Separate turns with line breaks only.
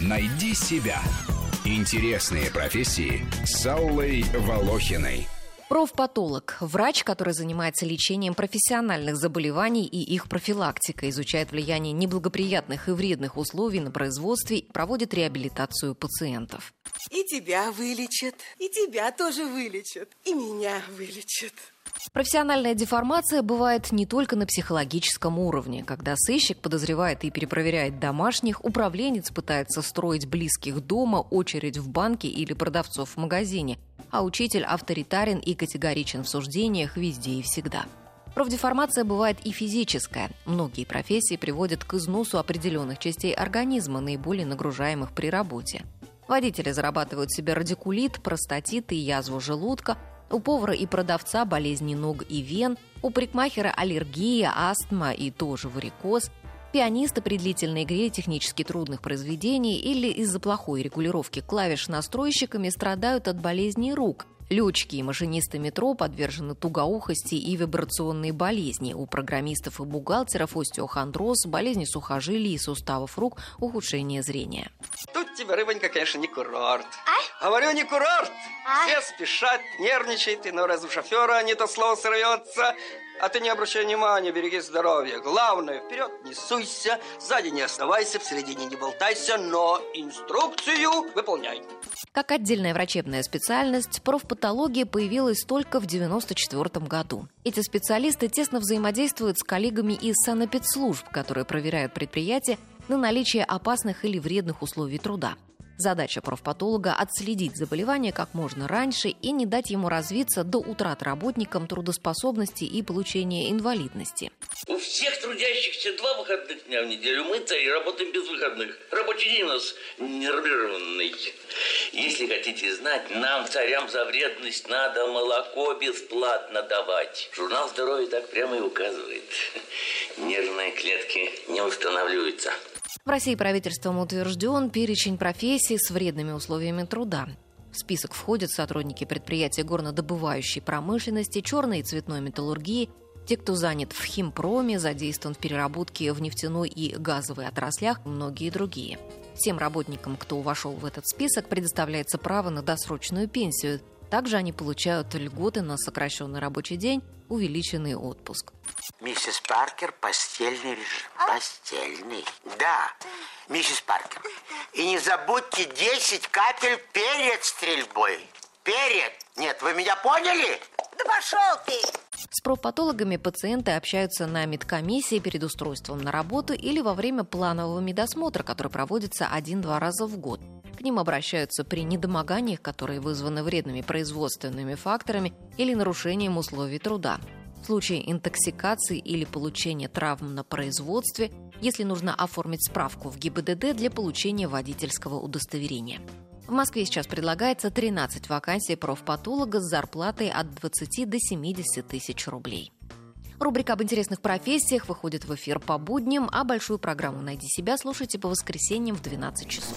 Найди себя. Интересные профессии с Аллой Волохиной.
Профпатолог – врач, который занимается лечением профессиональных заболеваний и их профилактикой, изучает влияние неблагоприятных и вредных условий на производстве и проводит реабилитацию пациентов.
И тебя вылечат, и тебя тоже вылечат, и меня вылечат.
Профессиональная деформация бывает не только на психологическом уровне, когда сыщик подозревает и перепроверяет домашних, управленец пытается строить близких дома, очередь в банке или продавцов в магазине, а учитель авторитарен и категоричен в суждениях везде и всегда. Профдеформация бывает и физическая. Многие профессии приводят к износу определенных частей организма, наиболее нагружаемых при работе. Водители зарабатывают себе радикулит, простатит и язву желудка, у повара и продавца болезни ног и вен, у парикмахера аллергия, астма и тоже варикоз, пианиста при длительной игре технически трудных произведений или из-за плохой регулировки клавиш настройщиками страдают от болезней рук – Летчики и машинисты метро подвержены тугоухости и вибрационной болезни. У программистов и бухгалтеров остеохондроз, болезни сухожилий и суставов рук, ухудшение зрения.
Тут тебе, рыбонька, конечно, не курорт. А? Говорю, не курорт. А? Все спешат, нервничают, и на раз у шофера не то слово сорвется. А ты не обращай внимания, береги здоровье. Главное, вперед не суйся, сзади не оставайся, в середине не болтайся, но инструкцию выполняй.
Как отдельная врачебная специальность, профпатология появилась только в 1994 году. Эти специалисты тесно взаимодействуют с коллегами из санэпидслужб, которые проверяют предприятия на наличие опасных или вредных условий труда. Задача профпатолога – отследить заболевание как можно раньше и не дать ему развиться до утрат работникам трудоспособности и получения инвалидности.
У всех трудящихся два выходных дня в неделю. Мы цари работаем без выходных. Рабочий день у нас нервированный. Если хотите знать, нам, царям, за вредность надо молоко бесплатно давать. Журнал здоровья так прямо и указывает. Нервные клетки не устанавливаются.
В России правительством утвержден перечень профессий с вредными условиями труда. В список входят сотрудники предприятий горнодобывающей промышленности, черной и цветной металлургии, те, кто занят в химпроме, задействован в переработке в нефтяной и газовой отраслях, многие другие. Всем работникам, кто вошел в этот список, предоставляется право на досрочную пенсию. Также они получают льготы на сокращенный рабочий день, увеличенный отпуск.
Миссис Паркер, постельный режим. Постельный. Да, миссис Паркер. И не забудьте 10 капель перед стрельбой. Перед. Нет, вы меня поняли?
Да пошел ты!
С профпатологами пациенты общаются на медкомиссии перед устройством на работу или во время планового медосмотра, который проводится один-два раза в год. К ним обращаются при недомоганиях, которые вызваны вредными производственными факторами или нарушением условий труда в случае интоксикации или получения травм на производстве, если нужно оформить справку в ГИБДД для получения водительского удостоверения. В Москве сейчас предлагается 13 вакансий профпатолога с зарплатой от 20 до 70 тысяч рублей. Рубрика об интересных профессиях выходит в эфир по будням, а большую программу «Найди себя» слушайте по воскресеньям в 12 часов.